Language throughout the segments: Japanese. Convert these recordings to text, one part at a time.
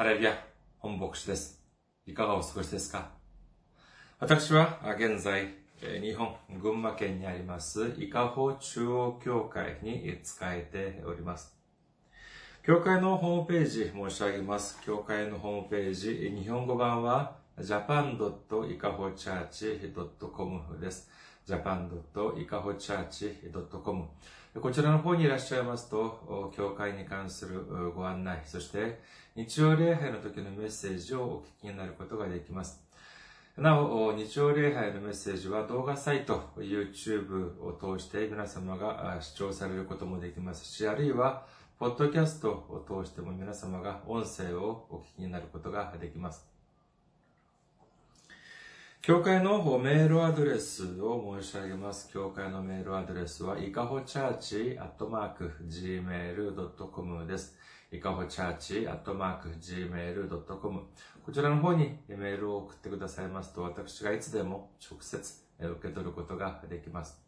ハレルヤ、本牧師です。いかがお過ごしですか？私は現在、日本、群馬県にあります、伊香保中央教会に仕えております。教会のホームページ申し上げます。教会のホームページ、日本語版は japan.ikahochurch.com です。japan.ikahochurch.com こちらの方にいらっしゃいますと、教会に関するご案内、そして日曜礼拝の時のメッセージをお聞きになることができます。なお、日曜礼拝のメッセージは動画サイト、YouTube を通して皆様が視聴されることもできますし、あるいは、ポッドキャストを通しても皆様が音声をお聞きになることができます。教会のメールアドレスを申し上げます。教会のメールアドレスは、いかほチャーチアットマーク gmail.com です。いかほチャーチアットマーク gmail.com こちらの方にメールを送ってくださいますと、私がいつでも直接受け取ることができます。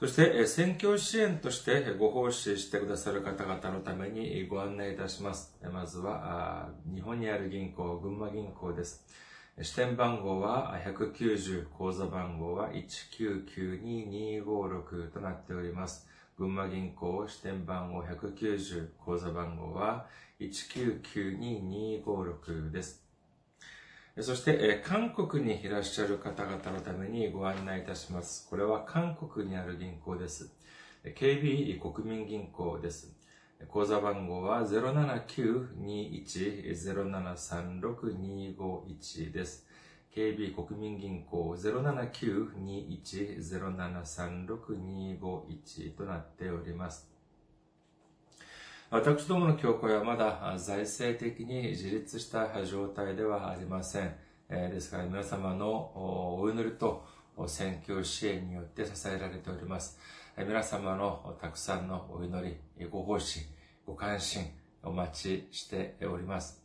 そして、選挙支援としてご奉仕してくださる方々のためにご案内いたします。まずは、日本にある銀行、群馬銀行です。支店番号は190、口座番号は1992256となっております。群馬銀行支店番号190、口座番号は1992256です。そして、韓国にいらっしゃる方々のためにご案内いたします。これは韓国にある銀行です。KB 国民銀行です。口座番号は079-21-0736-251です。KB 国民銀行079-21-0736-251となっております。私どもの教会はまだ財政的に自立した状態ではありません。ですから皆様のお祈りと選挙支援によって支えられております。皆様のたくさんのお祈り、ご奉仕、ご関心、お待ちしております。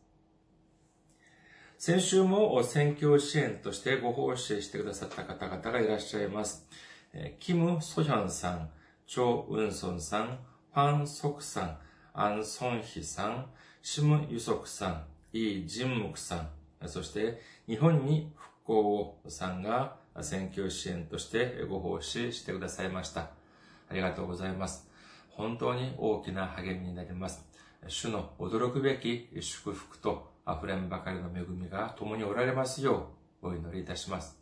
先週も選挙支援としてご奉仕してくださった方々がいらっしゃいます。キム・ソヒャンさん、チョ・ウンソンさん、ファン・ソクさん、アン・ソンヒさん、シム・ユソクさん、イ・ジンムクさん、そして日本に復興をさんが選挙支援としてご奉仕してくださいました。ありがとうございます。本当に大きな励みになります。主の驚くべき祝福と溢れんばかりの恵みが共におられますようお祈りいたします。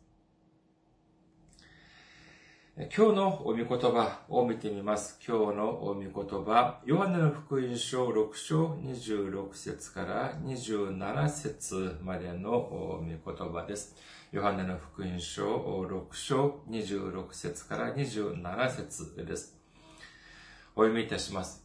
今日のお御言葉を見てみます。今日のお御言葉、ヨハネの福音書6章26節から27節までのお御言葉です。ヨハネの福音書6章26節から27節です。お読みいたします。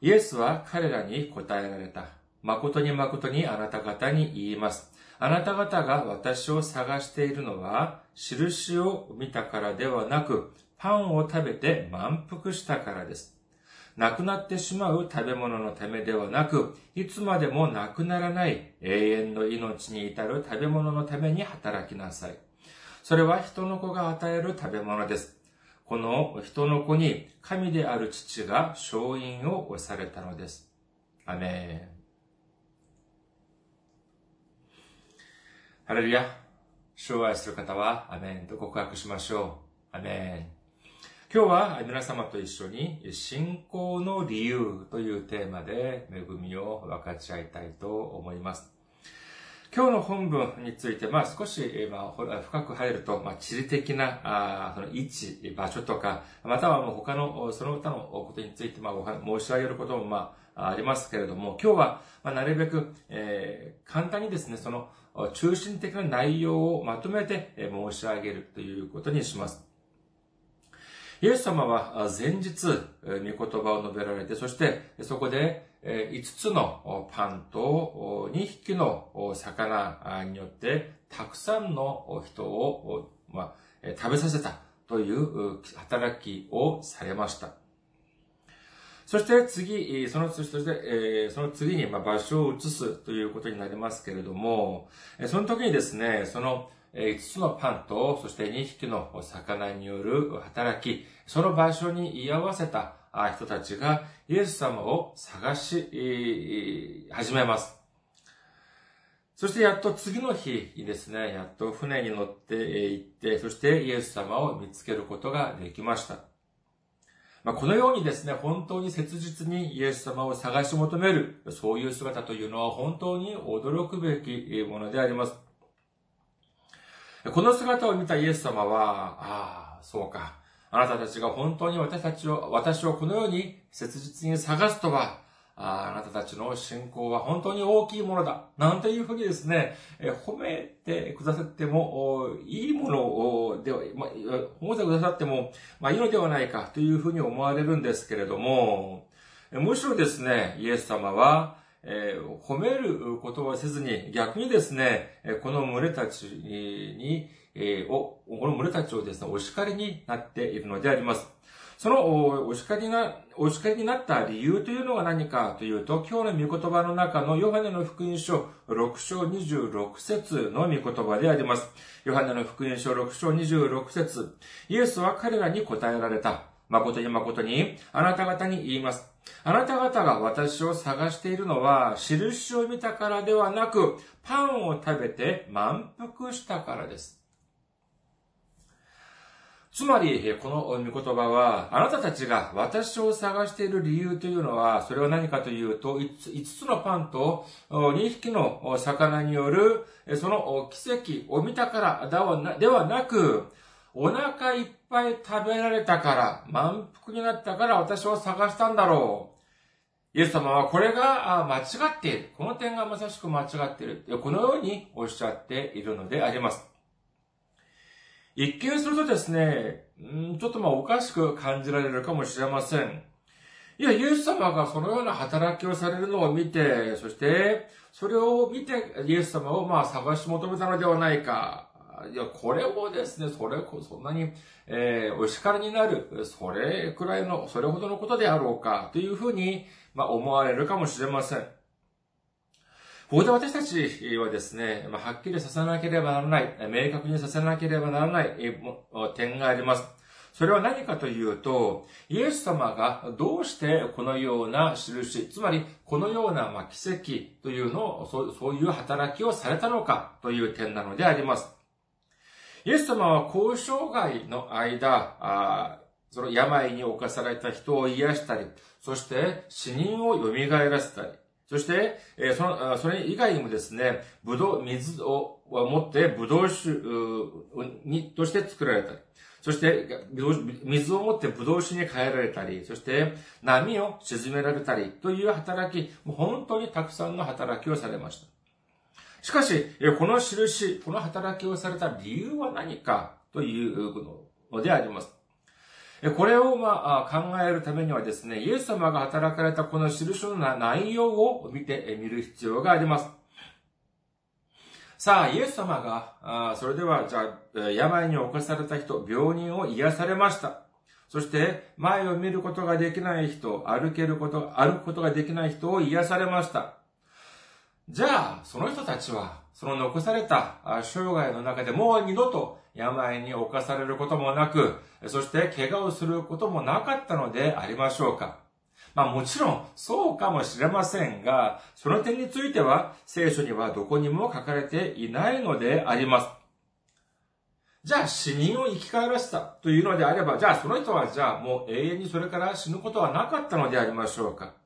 イエスは彼らに答えられた。誠に誠にあなた方に言います。あなた方が私を探しているのは、印を見たからではなく、パンを食べて満腹したからです。なくなってしまう食べ物のためではなく、いつまでもなくならない永遠の命に至る食べ物のために働きなさい。それは人の子が与える食べ物です。この人の子に神である父が勝因を押されたのです。アメン。ハレルヤ。主を愛する方は、アメンと告白しましょう。アメン。今日は皆様と一緒に信仰の理由というテーマで恵みを分かち合いたいと思います。今日の本文について、まあ少し、まあ、深く入ると、まあ地理的な、あその位置、場所とか、またはもう他の、その他のことについて、まあ申し上げることも、まあありますけれども、今日は、まあなるべく、えー、簡単にですね、その中心的な内容をまとめて申し上げるということにします。イエス様は前日、御言葉を述べられて、そしてそこで5つのパンと2匹の魚によってたくさんの人を、まあ、食べさせたという働きをされました。そして次、その、そして、その次に場所を移すということになりますけれども、その時にですね、その5つのパンと、そして2匹の魚による働き、その場所に居合わせた人たちがイエス様を探し始めます。そしてやっと次の日にですね、やっと船に乗って行って、そしてイエス様を見つけることができました。まあ、このようにですね、本当に切実にイエス様を探し求める、そういう姿というのは本当に驚くべきものであります。この姿を見たイエス様は、ああ、そうか。あなたたちが本当に私たちを、私をこのように切実に探すとは、あなたたちの信仰は本当に大きいものだ。なんていうふうにですね、え褒めてくださってもいいものでは、ま褒めてくださっても、まあ、いいのではないかというふうに思われるんですけれども、むしろですね、イエス様は、えー、褒めることはせずに、逆にですね、この群れたちに、えー、お、この群れたちをですね、お叱りになっているのであります。そのお叱りが、お叱りになった理由というのが何かというと、今日の御言葉の中のヨハネの福音書6章26節の御言葉であります。ヨハネの福音書6章26節イエスは彼らに答えられた。誠に誠に、あなた方に言います。あなた方が私を探しているのは、印を見たからではなく、パンを食べて満腹したからです。つまり、この御言葉は、あなたたちが私を探している理由というのは、それは何かというと、5つのパンと2匹の魚による、その奇跡を見たからではなく、お腹いっぱい食べられたから、満腹になったから私を探したんだろう。イエス様はこれが間違っている。この点がまさしく間違っている。このようにおっしゃっているのであります。一見するとですね、ちょっとまあおかしく感じられるかもしれません。いや、イエス様がそのような働きをされるのを見て、そして、それを見て、イエス様をまあ探し求めたのではないか。いや、これをですね、それ、そんなに、えー、お叱りになる、それくらいの、それほどのことであろうか、というふうに、まあ思われるかもしれません。ここで私たちはですね、まあ、はっきりさせなければならない、明確にさせなければならない点があります。それは何かというと、イエス様がどうしてこのような印、つまりこのようなま奇跡というのを、そういう働きをされたのかという点なのであります。イエス様は交渉外の間、その病に侵された人を癒したり、そして死人を蘇らせたり、そして、えその、それ以外にもですね、ぶどう、水を持って、ぶどう酒に、として作られたり、そして、水を持ってぶどう酒に変えられたり、そして、波を沈められたり、という働き、もう本当にたくさんの働きをされました。しかし、この印、この働きをされた理由は何かというのであります。これをまあ考えるためにはですね、イエス様が働かれたこの印の内容を見てみる必要があります。さあ、イエス様が、あそれでは、じゃあ、病に侵された人、病人を癒されました。そして、前を見ることができない人、歩けること、歩くことができない人を癒されました。じゃあ、その人たちは、その残された生涯の中でもう二度と病に侵されることもなく、そして怪我をすることもなかったのでありましょうか。まあもちろんそうかもしれませんが、その点については聖書にはどこにも書かれていないのであります。じゃあ死人を生き返らせたというのであれば、じゃあその人はじゃあもう永遠にそれから死ぬことはなかったのでありましょうか。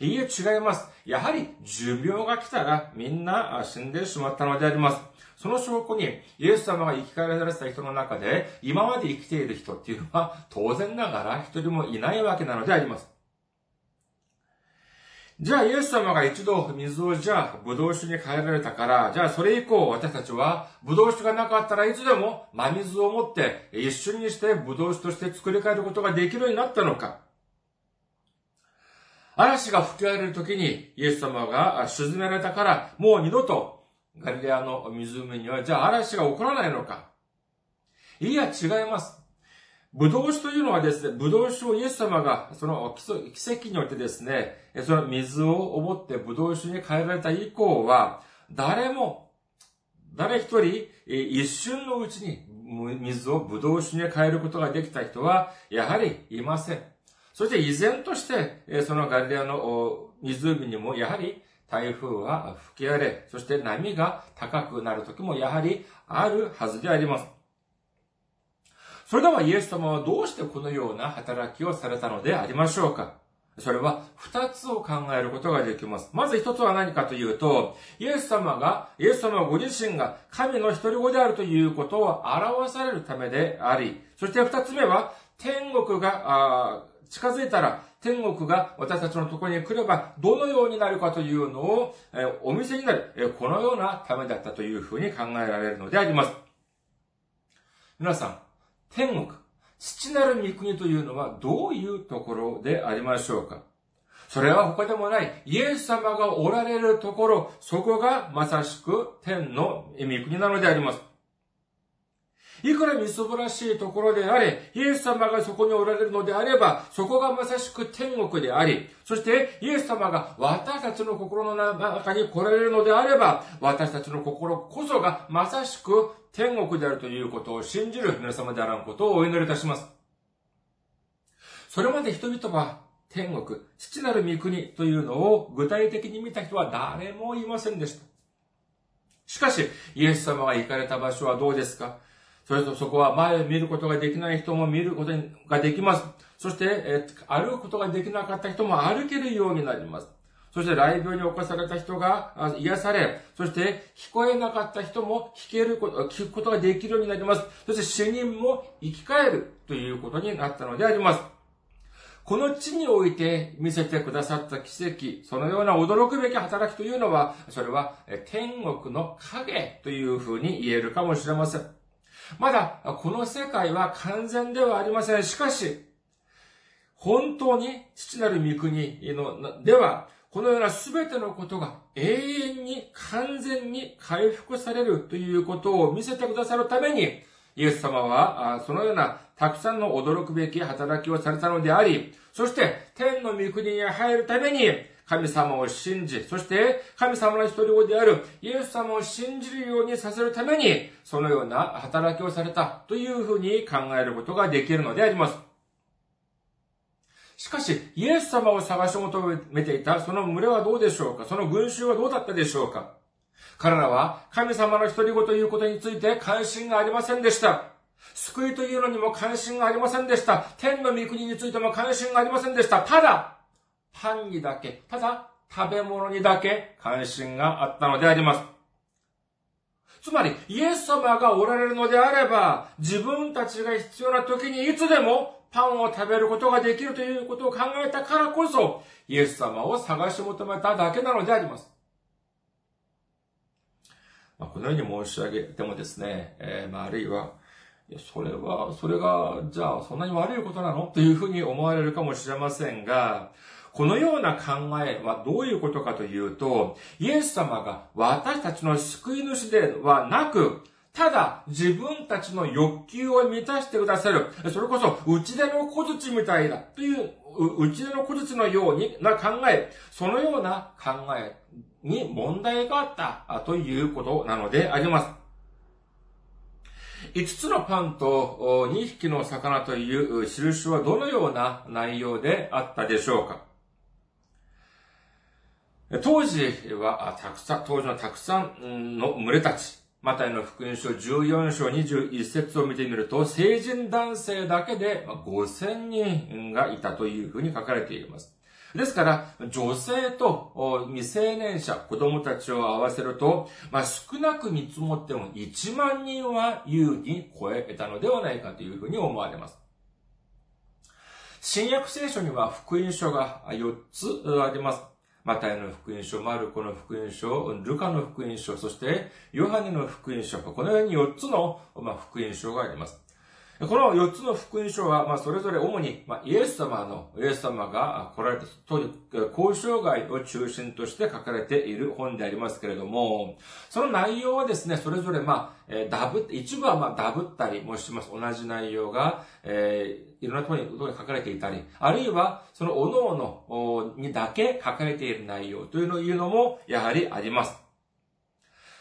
いいえ、違います。やはり、寿命が来たら、みんな死んでしまったのであります。その証拠に、イエス様が生き返られた人の中で、今まで生きている人っていうのは、当然ながら一人もいないわけなのであります。じゃあ、イエス様が一度水をじゃあ、ブドウ酒に変えられたから、じゃあそれ以降私たちは、ブドウ酒がなかったらいつでも真水を持って一瞬にしてブドウ酒として作り変えることができるようになったのか。嵐が吹き荒れる時にイエス様が沈められたから、もう二度とガリレアの湖には、じゃあ嵐が起こらないのかいや、違います。ブドウ酒というのはですね、ブドウ酒をイエス様が、その奇跡によってですね、その水を思ってブドウ酒に変えられた以降は、誰も、誰一人、一瞬のうちに水をブドウ酒に変えることができた人は、やはりいません。そして依然として、そのガリレアの湖にもやはり台風は吹き荒れ、そして波が高くなる時もやはりあるはずであります。それではイエス様はどうしてこのような働きをされたのでありましょうかそれは二つを考えることができます。まず一つは何かというと、イエス様が、イエス様ご自身が神の一人子であるということを表されるためであり、そして二つ目は、天国が近づいたら、天国が私たちのところに来れば、どのようになるかというのを、えお見せになる、えこのようなためだったというふうに考えられるのであります。皆さん、天国、父なる御国というのはどういうところでありましょうか？それは他でもない、イエス様がおられるところ、そこがまさしく天の御国なのであります。いくらみそぼらしいところであれ、イエス様がそこにおられるのであれば、そこがまさしく天国であり、そしてイエス様が私たちの心の中に来られるのであれば、私たちの心こそがまさしく天国であるということを信じる皆様であらんことをお祈りいたします。それまで人々は天国、父なる御国というのを具体的に見た人は誰もいませんでした。しかし、イエス様が行かれた場所はどうですか？それとそこは前を見ることができない人も見ることができます。そして、え歩くことができなかった人も歩けるようになります。そして雷病に侵された人が癒され、そして聞こえなかった人も聞けること、聞くことができるようになります。そして死人も生き返るということになったのであります。この地において見せてくださった奇跡、そのような驚くべき働きというのは、それは天国の影というふうに言えるかもしれません。まだ、この世界は完全ではありません。しかし、本当に父なる御国の、では、このような全てのことが永遠に完全に回復されるということを見せてくださるために、イエス様は、そのようなたくさんの驚くべき働きをされたのであり、そして天の御国に入るために、神様を信じ、そして神様の一人子であるイエス様を信じるようにさせるために、そのような働きをされたというふうに考えることができるのであります。しかし、イエス様を探し求めていたその群れはどうでしょうか？その群衆はどうだったでしょうか？彼らは神様の一人子ということについて関心がありませんでした。救いというのにも関心がありませんでした。天の御国についても関心がありませんでした。ただ、パンにだけ、ただ食べ物にだけ関心があったのであります。つまり、イエス様がおられるのであれば、自分たちが必要な時にいつでもパンを食べることができるということを考えたからこそ、イエス様を探し求めただけなのであります。まあ、このように申し上げてもですね、えー、まあ、あるいは、それは、それが、じゃあ、そんなに悪いことなの？というふうに思われるかもしれませんが、このような考えはどういうことかというと、イエス様が私たちの救い主ではなく、ただ自分たちの欲求を満たしてくださる。それこそ、内出の小槌みたいだという、内出の小槌のようにな考え、そのような考えに問題があったということなのであります。5つのパンと2匹の魚という印はどのような内容であったでしょうか？当時は、たくさん、当時のたくさんの群れたち、マタイの福音書14章21節を見てみると、成人男性だけで5000人がいたというふうに書かれています。ですから、女性と未成年者、子供たちを合わせると、まあ、少なく見積もっても1万人は優に超えたのではないかというふうに思われます。新約聖書には福音書が4つあります。マタイの福音書、マルコの福音書、ルカの福音書、そしてヨハネの福音書、このように4つの、福音書があります。この4つの福音書は、まあ、それぞれ主に、まあ、イエス様の、イエス様が来られた、交渉外を中心として書かれている本でありますけれども、その内容はですね、それぞれ、まあ、えー、ダブ、一部は、まあ、ダブったりもします。同じ内容が、えー、いろんなところに書かれていたり、あるいは、その、各々にだけ書かれている内容というのを言うのも、やはりあります。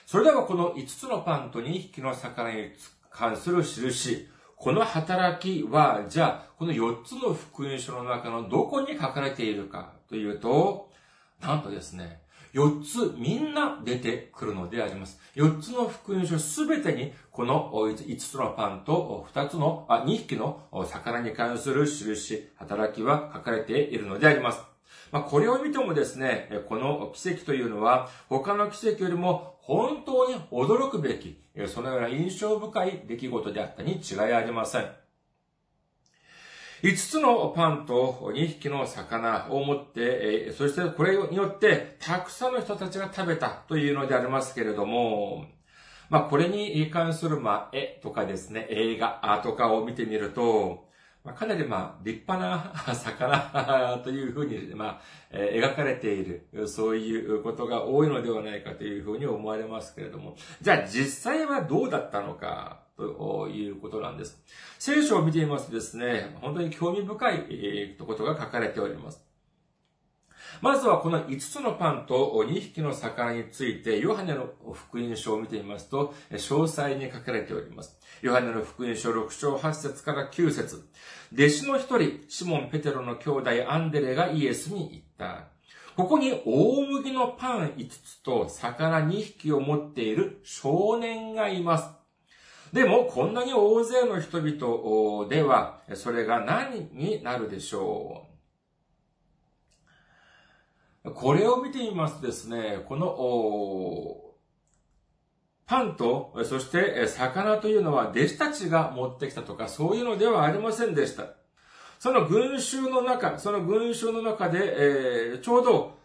それでは、この5つのパンと2匹の魚に関する印、この働きは、じゃあ、この4つの福音書の中のどこに書かれているかというと、なんとですね、4つみんな出てくるのであります。4つの福音書すべてに、この5つのパンと2つの、あ、2匹の魚に関する印、働きは書かれているのであります。まあ、これを見てもですね、この奇跡というのは、他の奇跡よりも本当に驚くべき、そのような印象深い出来事であったに違いありません。5つのパンと2匹の魚を持って、そしてこれによってたくさんの人たちが食べたというのでありますけれども、まあこれに関するまあ絵とかですね、映画とかを見てみると、まあ、かなりまあ、立派な魚というふうに、まあ、え、描かれている、そういうことが多いのではないかというふうに思われますけれども、じゃあ実際はどうだったのか、ということなんです。聖書を見てみますとですね、本当に興味深いことが書かれております。まずはこの5つのパンと2匹の魚について、ヨハネの福音書を見てみますと、詳細に書かれております。ヨハネの福音書6章8節から9節弟子の一人、シモン・ペテロの兄弟アンデレがイエスに言った。ここに大麦のパン5つと魚2匹を持っている少年がいます。でも、こんなに大勢の人々では、それが何になるでしょう。これを見てみますとですね、この、パンと、そして魚というのは弟子たちが持ってきたとか、そういうのではありませんでした。その群衆の中、その群衆の中で、えー、ちょうど、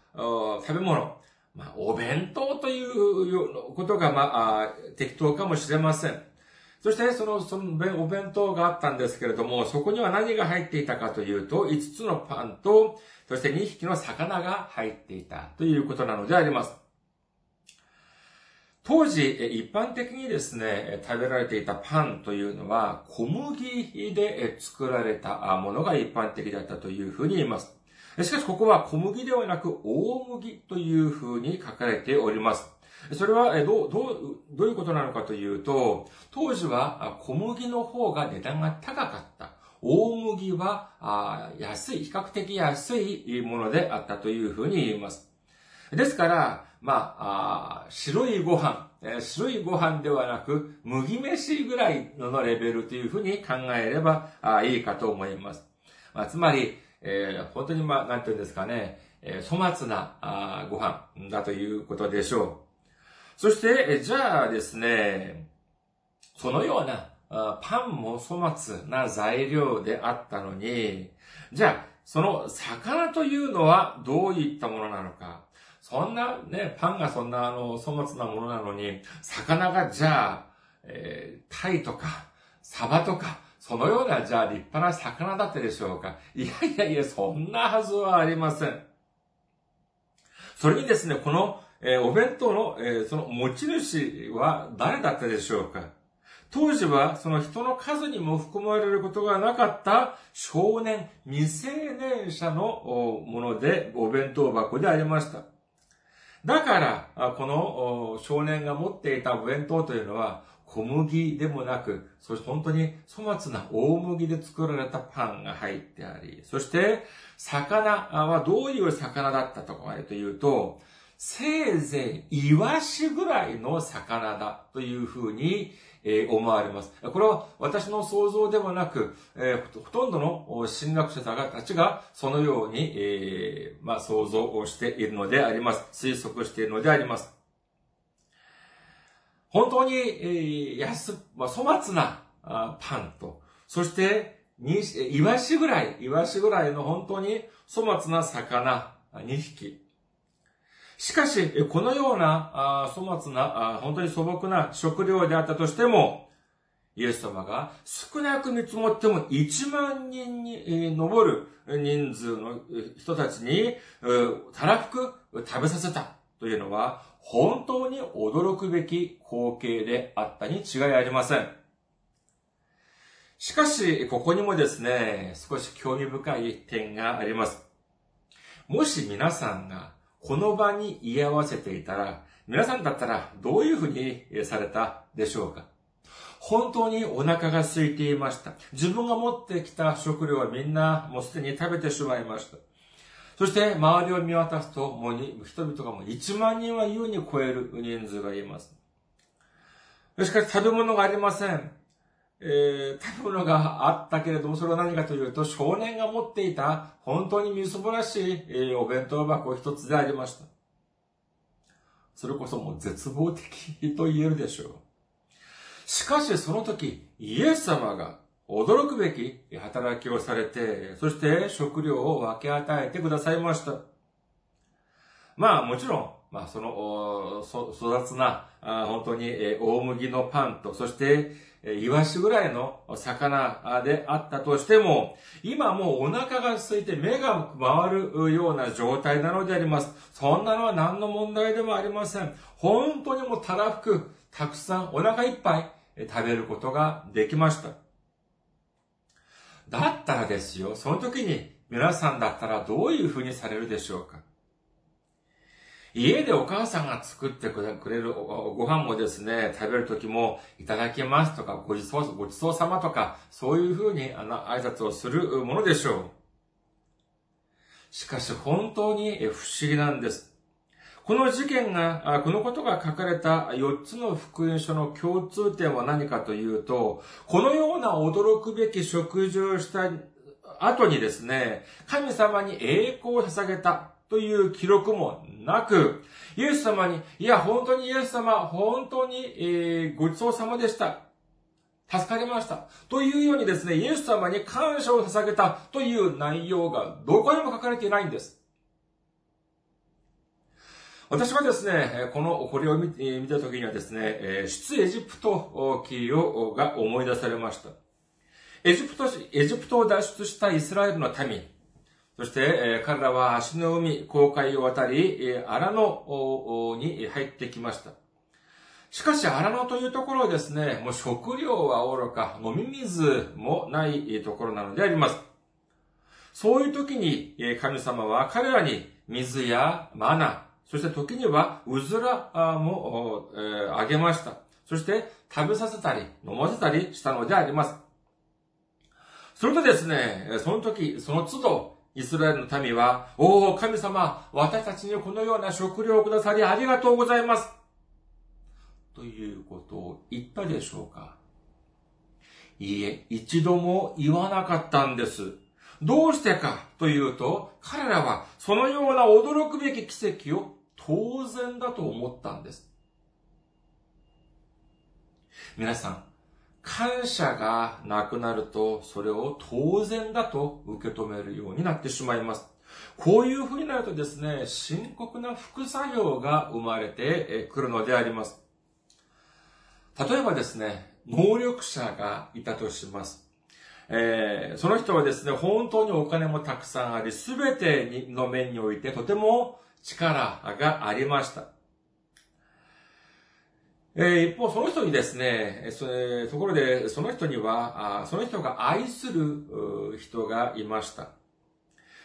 食べ物、まあ、お弁当ということが、まあ、適当かもしれません。そして、その、その、お弁当があったんですけれども、そこには何が入っていたかというと、5つのパンと、そして2匹の魚が入っていたということなのであります。当時、一般的にですね、食べられていたパンというのは、小麦で作られたものが一般的だったというふうに言います。しかし、ここは小麦ではなく、大麦というふうに書かれております。それは、どう、どう、どういうことなのかというと、当時は小麦の方が値段が高かった。大麦は安い、比較的安いものであったというふうに言います。ですから、まあ、あ白いご飯、えー、白いご飯ではなく、麦飯ぐらいのレベルというふうに考えればあいいかと思います。まあ、つまり、えー、本当にまあ、なんていうんですかね、えー、粗末なあご飯だということでしょう。そして、じゃあですね、そのようなパンも粗末な材料であったのに、じゃあ、その魚というのはどういったものなのか。そんなね、パンがそんなあの、粗末なものなのに、魚がじゃあ、えー、タイとか、サバとか、そのようなじゃあ立派な魚だったでしょうかいやいやいや、そんなはずはありません。それにですね、この、えー、お弁当の、えー、その持ち主は誰だったでしょうか当時はその人の数にも含まれることがなかった少年、未成年者のものでお弁当箱でありました。だから、この少年が持っていたお弁当というのは、小麦でもなく、そして本当に粗末な大麦で作られたパンが入ってあり、そして、魚はどういう魚だったとかというと、せいぜいイワシぐらいの魚だというふうにえ思われます。これは私の想像ではなく、えほとんどの神学者たちがそのように、えまあ、想像をしているのであります。推測しているのであります。本当に、え安、まあ、粗末なパンと、そして、に、イワシぐらい、イワシぐらいの本当に粗末な魚2匹。しかし、このような、粗末な、本当に素朴な食料であったとしても、イエス様が少なく見積もっても1万人に上る人数の人たちに、たらふく食べさせたというのは、本当に驚くべき光景であったに違いありません。しかし、ここにもですね、少し興味深い点があります。もし皆さんがこの場に居合わせていたら、皆さんだったらどういうふうにされたでしょうか？本当にお腹が空いていました。自分が持ってきた食料はみんなもうすでに食べてしまいました。そして周りを見渡すと、もう人々がもう1万人は優に超える人数がいます。しかし食べ物がありません。えー、食べ物があったけれども、それは何かというと、少年が持っていた本当にみすぼらしい、えー、お弁当箱一つでありました。それこそもう絶望的と言えるでしょう。しかしその時、イエス様が驚くべき働きをされて、そして食料を分け与えてくださいました。まあもちろん、まあその、そ粗雑な、本当に大麦のパンと、そしてイワシぐらいの魚であったとしても、今もうお腹が空いて目が回るような状態なのであります。そんなのは何の問題でもありません。本当にもうたらふく、たくさんお腹いっぱい食べることができました。だったらですよ、その時に皆さんだったらどういうふうにされるでしょうか家でお母さんが作ってくれるご飯もですね、食べる時も、いただきますとか、ごちそう、ごちそうさまとか、そういうふうにあの挨拶をするものでしょう。しかし本当に不思議なんです。この事件が、このことが書かれた4つの福音書の共通点は何かというと、このような驚くべき食事をした後にですね、神様に栄光を捧げたという記録もなく、イエス様に、いや、本当にイエス様、本当に、えー、ごちそうさまでした。助かりました。というようにですね、イエス様に感謝を捧げたという内容がどこにも書かれていないんです。私はですね、この、これを見見た時にはですね、出エジプト記をが思い出されました。エジプト、エジプトを脱出したイスラエルの民、そして、え彼らは足の海、航海を渡り、え荒野に入ってきました。しかし、荒野というところはですね、もう食料はおろか、飲み水もないところなのであります。そういう時に、神様は彼らに水やマナ、そして時にはうずらも、えあげました。そして食べさせたり、飲ませたりしたのであります。それとですね、その時、その都度、イスラエルの民は、おお、神様、私たちにこのような食料をくださりありがとうございます。ということを言ったでしょうかいいえ、一度も言わなかったんです。どうしてかというと、彼らはそのような驚くべき奇跡を当然だと思ったんです。皆さん、感謝がなくなると、それを当然だと受け止めるようになってしまいます。こういうふうになるとですね、深刻な副作用が生まれてくるのであります。例えばですね、能力者がいたとします。えー、その人はですね、本当にお金もたくさんあり、すべての面においてとても力がありました。え一方、その人にですね、ところで、その人にはあ、その人が愛する人がいました。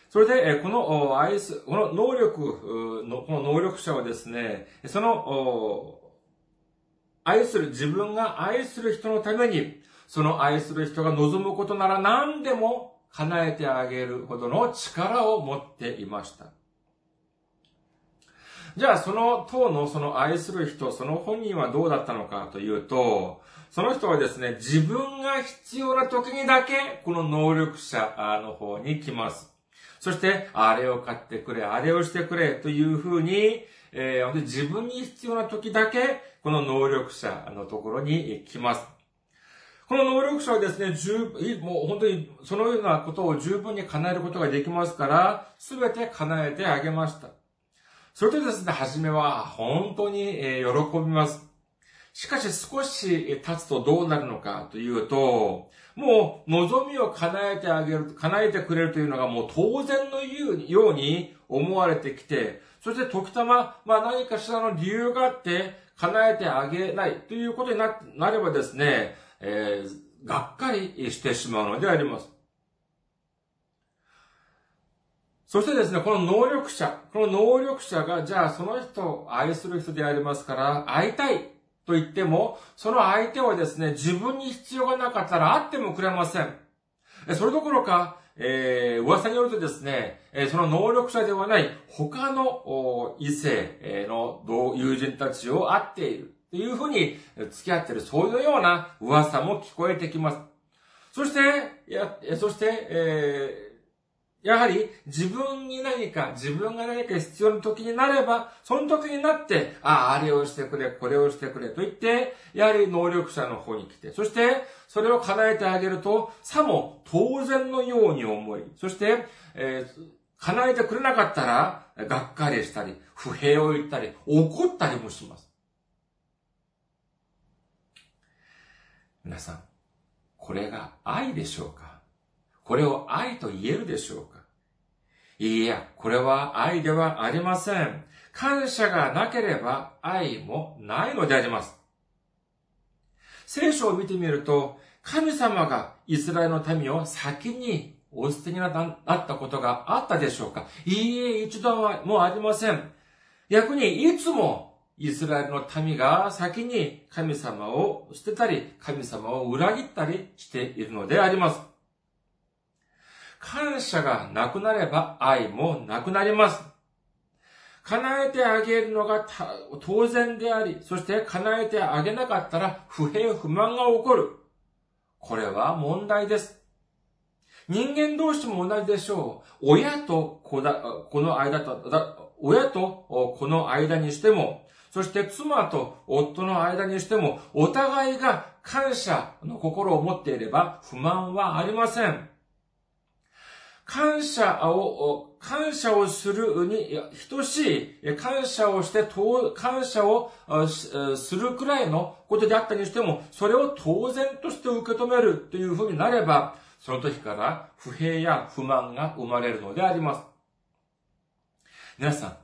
それで、この愛す、この能力の、この能力者はですね、その、愛する、自分が愛する人のために、その愛する人が望むことなら何でも叶えてあげるほどの力を持っていました。じゃあ、その党のその愛する人、その本人はどうだったのかというと、その人はですね、自分が必要な時にだけ、この能力者の方に来ます。そして、あれを買ってくれ、あれをしてくれ、というふうに、えー、自分に必要な時だけ、この能力者のところに来ます。この能力者はですね、十分もう本当にそのようなことを十分に叶えることができますから、すべて叶えてあげました。それでですね、初めは本当に喜びます。しかし少し経つとどうなるのかというと、もう望みを叶えてあげる、叶えてくれるというのがもう当然のように思われてきて、そして時たま、まあ何かしらの理由があって叶えてあげないということになればですね、えー、がっかりしてしまうのであります。そしてですね、この能力者、この能力者が、じゃあその人を愛する人でありますから、会いたいと言っても、その相手はですね、自分に必要がなかったら会ってもくれません。それどころか、えー、噂によるとですね、えその能力者ではない他の異性の友人たちを会っているというふうに付き合っている、そういうような噂も聞こえてきます。そして、や、そして、えーやはり自分に何か、自分が何か必要な時になれば、その時になって、ああ、あれをしてくれ、これをしてくれと言って、やはり能力者の方に来て、そして、それを叶えてあげると、さも当然のように思い、そして、えー、叶えてくれなかったら、がっかりしたり、不平を言ったり、怒ったりもします。皆さん、これが愛でしょうか？これを愛と言えるでしょうか？いいや、これは愛ではありません。感謝がなければ愛もないのであります。聖書を見てみると、神様がイスラエルの民を先にお捨てになったことがあったでしょうか？いいえ、一度はもうありません。逆にいつもイスラエルの民が先に神様を捨てたり、神様を裏切ったりしているのであります。感謝がなくなれば愛もなくなります。叶えてあげるのが当然であり、そして叶えてあげなかったら不平不満が起こる。これは問題です。人間同士も同じでしょう。親と子だ、この間と、親とこの間にしても、そして妻と夫の間にしても、お互いが感謝の心を持っていれば不満はありません。感謝を、感謝をするに等しい、感謝をして、感謝をするくらいのことであったにしても、それを当然として受け止めるというふうになれば、その時から不平や不満が生まれるのであります。皆さん、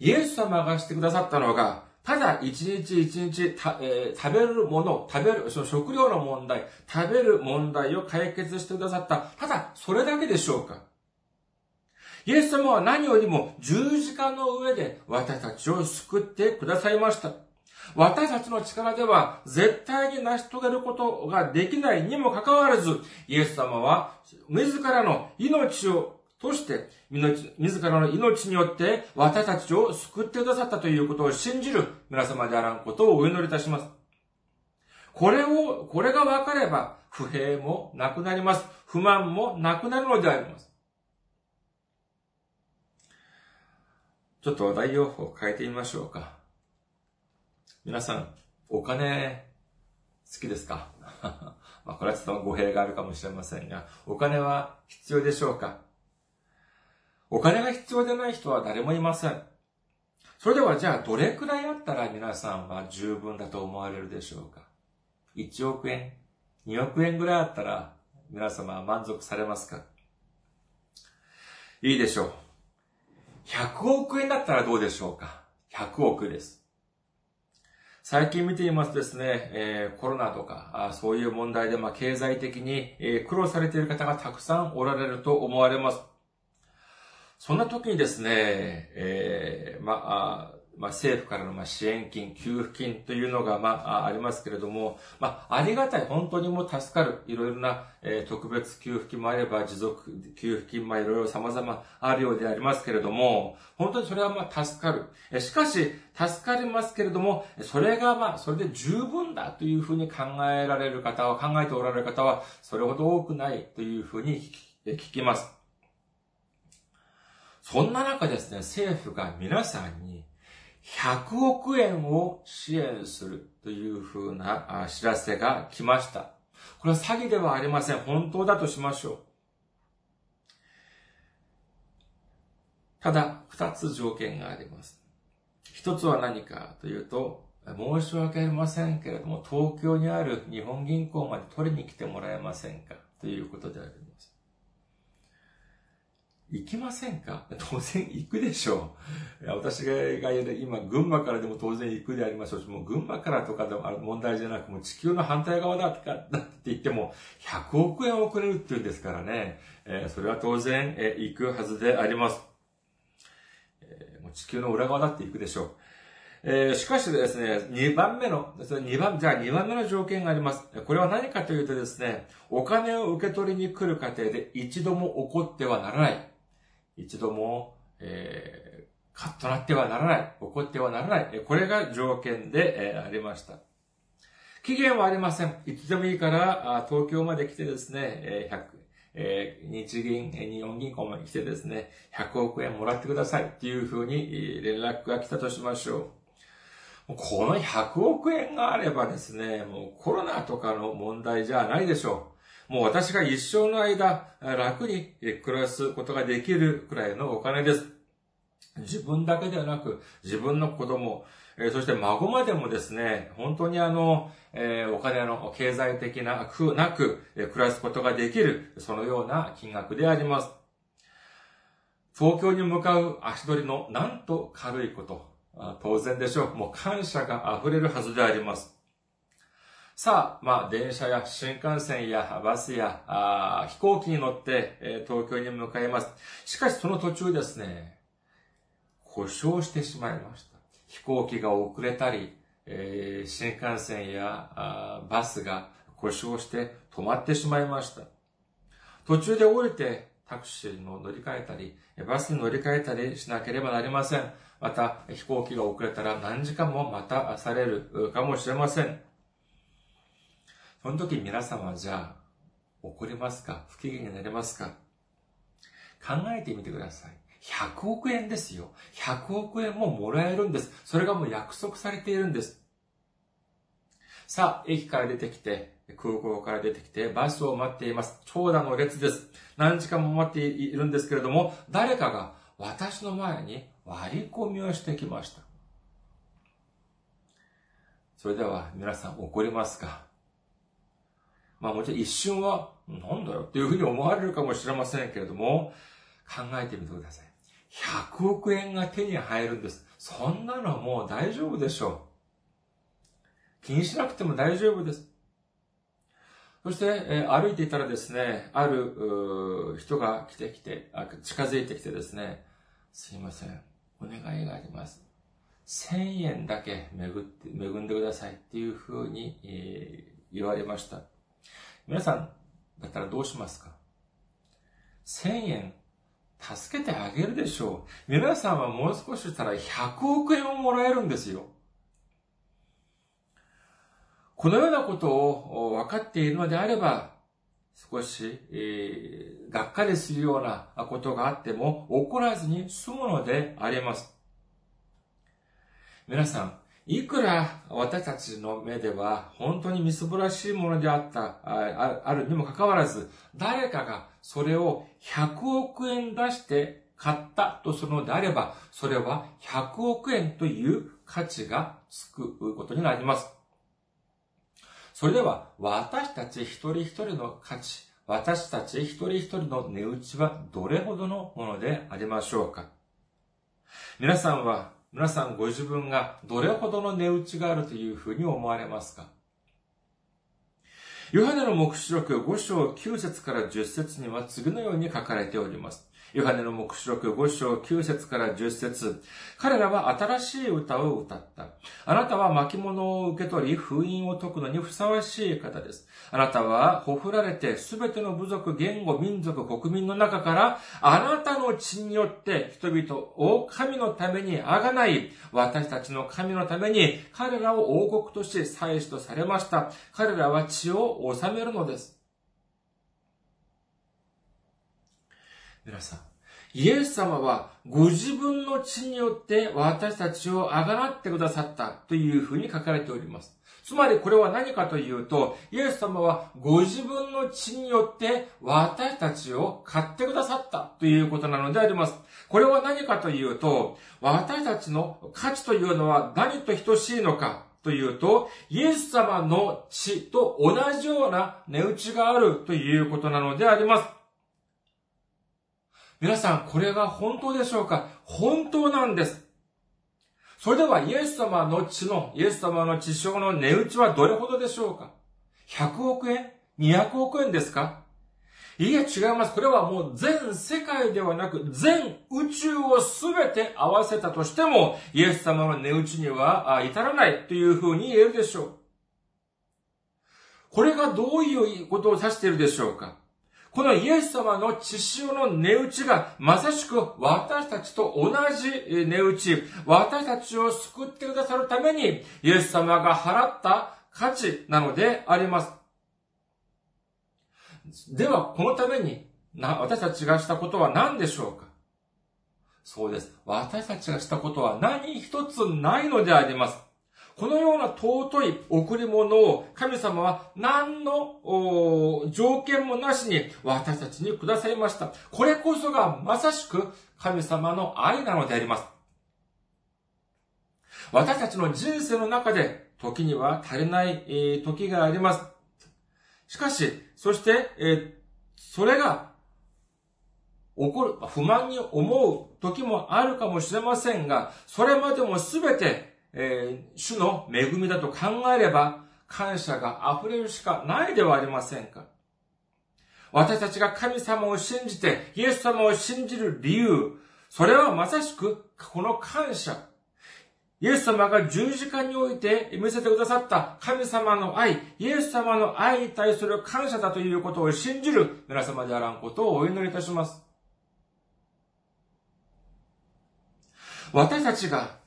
イエス様がしてくださったのが、ただ一日一日えー、食べるもの、食べる、その食料の問題、食べる問題を解決してくださった。ただ、それだけでしょうか？イエス様は何よりも十字架の上で私たちを救ってくださいました。私たちの力では絶対に成し遂げることができないにもかかわらず、イエス様は自らの命をとして、自らの命によって私たちを救ってくださったということを信じる皆様であらんことをお祈りいたします。これを、これが分かれば、不平もなくなります。不満もなくなるのであります。ちょっと話題を変えてみましょうか。皆さん、お金、好きですか？まあ、これはちょっと語弊があるかもしれませんが、お金は必要でしょうか？お金が必要でない人は誰もいません。それではじゃあどれくらいあったら皆さんは十分だと思われるでしょうか ?1 億円 ?2 億円ぐらいあったら皆様は満足されますか？いいでしょう。100億円だったらどうでしょうか ?100 億です。最近見ていますですね、えー、コロナとかあ、そういう問題で、まあ、経済的に、えー、苦労されている方がたくさんおられると思われます。そんな時にですね、えー、まあ、まあ、政府からのま支援金、給付金というのが、まあ、ありますけれども、まあ、ありがたい、本当にもう助かる、いろいろな、えー、特別給付金もあれば、持続給付金もいろいろ様々あるようでありますけれども、本当にそれはまあ、助かる。えしかし、助かりますけれども、それがまあ、それで十分だというふうに考えられる方は、考えておられる方は、それほど多くないというふうに聞きます。そんな中ですね、政府が皆さんに100億円を支援するというふうな知らせが来ました。これは詐欺ではありません。本当だとしましょう。ただ、二つ条件があります。一つは何かというと、申し訳ありませんけれども、東京にある日本銀行まで取りに来てもらえませんかということであります。行きませんか？当然行くでしょう。私が言る今、群馬からでも当然行くでありましょうし、もう群馬からとかでも問題じゃなく、もう地球の反対側だって言っても、100億円遅れるっていうんですからね、えー、それは当然、えー、行くはずであります。えー、もう地球の裏側だって行くでしょう。えー、しかしですね、2番目の、2番、じゃあ2番目の条件があります。これは何かというとですね、お金を受け取りに来る過程で一度も起こってはならない。一度も、えー、カッとなってはならない。起こってはならない。これが条件で、えー、ありました。期限はありません。いつでもいいから、東京まで来てですね、100、えー、日銀、日本銀行まで来てですね、100億円もらってくださいっていうふうに連絡が来たとしましょう。この100億円があればですね、もうコロナとかの問題じゃないでしょう。もう私が一生の間楽に暮らすことができるくらいのお金です。自分だけではなく、自分の子供、そして孫までもですね、本当にあの、お金の経済的な苦なく、暮らすことができる、そのような金額であります。東京に向かう足取りのなんと軽いこと。当然でしょう。もう感謝が溢れるはずであります。さあ、まあ、電車や新幹線やバスやあ飛行機に乗って、えー、東京に向かいます。しかしその途中ですね、故障してしまいました。飛行機が遅れたり、えー、新幹線やあバスが故障して止まってしまいました。途中で降りてタクシーの乗り換えたり、バスに乗り換えたりしなければなりません。また、飛行機が遅れたら何時間もまたされるかもしれません。その時皆様じゃあ、怒りますか？不機嫌になりますか？考えてみてください。100億円ですよ。100億円ももらえるんです。それがもう約束されているんです。さあ、駅から出てきて、空港から出てきて、バスを待っています。長蛇の列です。何時間も待っているんですけれども、誰かが私の前に割り込みをしてきました。それでは皆さん怒りますか？まあもちろん一瞬は、なんだよっていうふうに思われるかもしれませんけれども、考えてみてください。100億円が手に入るんです。そんなのはもう大丈夫でしょう。気にしなくても大丈夫です。そして、えー、歩いていたらですね、ある人が来てきて近づいてきてですね、すいません、お願いがあります。1000円だけ恵って、恵んでくださいっていうふうに、えー、言われました。皆さんだったらどうしますか ?1000 円助けてあげるでしょう。皆さんはもう少ししたら100億円をもらえるんですよ。このようなことを分かっているのであれば、少し、えー、がっかりするようなことがあっても怒らずに済むのであります。皆さん、いくら私たちの目では本当にみすぼらしいものであった、あるにもかかわらず、誰かがそれを100億円出して買ったとするのであれば、それは100億円という価値がつくことになります。それでは、私たち一人一人の価値、私たち一人一人の値打ちはどれほどのものでありましょうか皆さんは皆さんご自分がどれほどの値打ちがあるというふうに思われますか？ヨハネの目視録5章9節から10節には次のように書かれております。ヨハネの目視録5章9節から10節彼らは新しい歌を歌った。あなたは巻物を受け取り、封印を解くのにふさわしい方です。あなたは、ほふられて、すべての部族、言語、民族、国民の中から、あなたの血によって人々を神のためにあがない、私たちの神のために彼らを王国として祭司とされました。彼らは血を治めるのです。皆さん、イエス様はご自分の血によって私たちをあがなってくださったというふうに書かれております。つまりこれは何かというと、イエス様はご自分の血によって私たちを買ってくださったということなのであります。これは何かというと、私たちの価値というのは何と等しいのかというと、イエス様の血と同じような値打ちがあるということなのであります。皆さん、これが本当でしょうか？本当なんです。それではイエス様の血の、イエス様の血潮の値打ちはどれほどでしょうか ?100 億円 ?200 億円ですか？いえ、違います。これはもう全世界ではなく、全宇宙をすべて合わせたとしても、イエス様の値打ちには至らないというふうに言えるでしょう。これがどういうことを指しているでしょうか？このイエス様の血潮の値打ちがまさしく私たちと同じ値打ち、私たちを救ってくださるためにイエス様が払った価値なのであります。では、このために、私たちがしたことは何でしょうか？そうです。私たちがしたことは何一つないのであります。このような尊い贈り物を神様は何の条件もなしに私たちにくださいました。これこそがまさしく神様の愛なのであります。私たちの人生の中で時には足りない時があります。しかし、そして、えそれが、起こる、不満に思う時もあるかもしれませんが、それまでもすべて、えー、主の恵みだと考えれば、感謝が溢れるしかないではありませんか。私たちが神様を信じて、イエス様を信じる理由、それはまさしく、この感謝、イエス様が十字架において見せてくださった神様の愛、イエス様の愛に対する感謝だということを信じる皆様であらんことをお祈りいたします。私たちが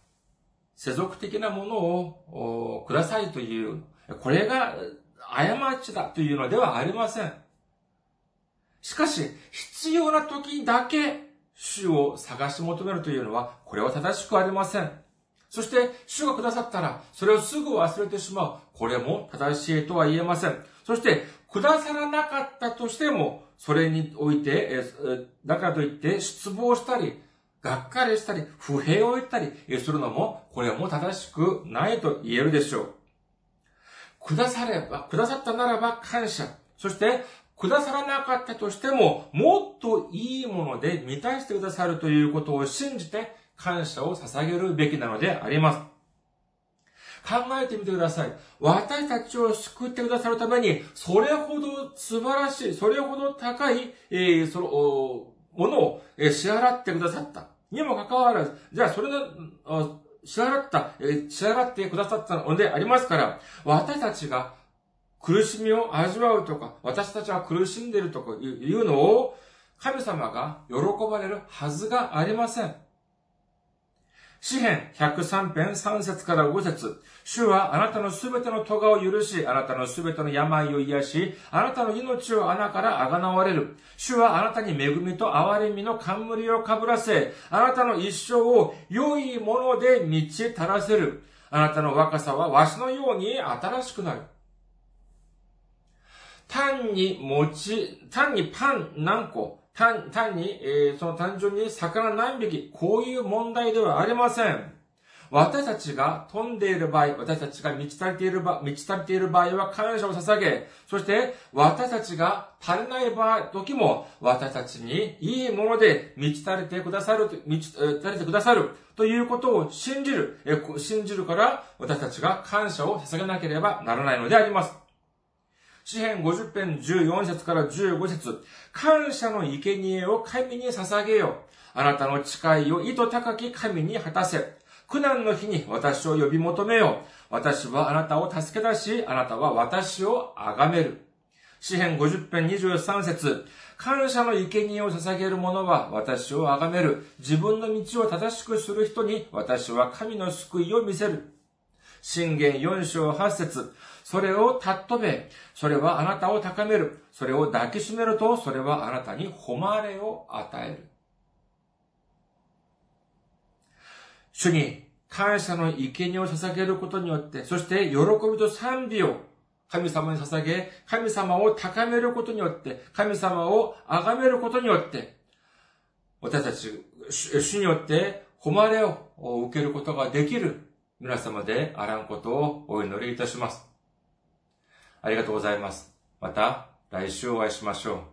世俗的なものをくださいという、これが過ちだというのではありません。しかし、必要な時だけ主を探し求めるというのは、これは正しくありません。そして、主がくださったら、それをすぐ忘れてしまう。これも正しいとは言えません。そして、くださらなかったとしても、それにおいて、だからといって失望したり、がっかりしたり、不平を言ったりするのも、これも正しくないと言えるでしょう。くだされば、くださったならば感謝。そして、くださらなかったとしても、もっといいもので満たしてくださるということを信じて、感謝を捧げるべきなのであります。考えてみてください。私たちを救ってくださるために、それほど素晴らしい、それほど高い、えー、その、ものを支払ってくださった。にもかかわらず、じゃあそれで、支払った、支払ってくださったのでありますから、私たちが苦しみを味わうとか、私たちは苦しんでいるとかいうのを、神様が喜ばれるはずがありません。詩編103編3節から5節主はあなたのすべての咎を許し、あなたのすべての病を癒し、あなたの命を穴からあがなわれる。主はあなたに恵みと憐れみの冠をかぶらせ、あなたの一生を良いもので満ち足らせる。あなたの若さはわしのように新しくなる。単に餅、単にパン何個、単、単に、えー、その単純に魚何匹、こういう問題ではありません。私たちが飛んでいる場合、私たちが満ち足りている場合、満ち足りている場合は感謝を捧げ、そして私たちが足りない場合、時も私たちにいいもので満ち足りてくださる、満ち足りてくださるということを信じる、信じるから私たちが感謝を捧げなければならないのであります。詩編50編14節から15節感謝の生贄を神に捧げよう。あなたの誓いを意図高き神に果たせ。苦難の日に私を呼び求めよう。私はあなたを助け出し、あなたは私を崇める。詩編50編23節感謝の生贄を捧げる者は私を崇める。自分の道を正しくする人に私は神の救いを見せる。信玄4章8節それを尊べ。それはあなたを高める。それを抱きしめると、それはあなたに誉れを与える。主に感謝の生贄を捧げることによって、そして喜びと賛美を神様に捧げ、神様を高めることによって、神様を崇めることによって、私たち、主によって誉れを受けることができる皆様であらんことをお祈りいたします。ありがとうございます。また来週お会いしましょう。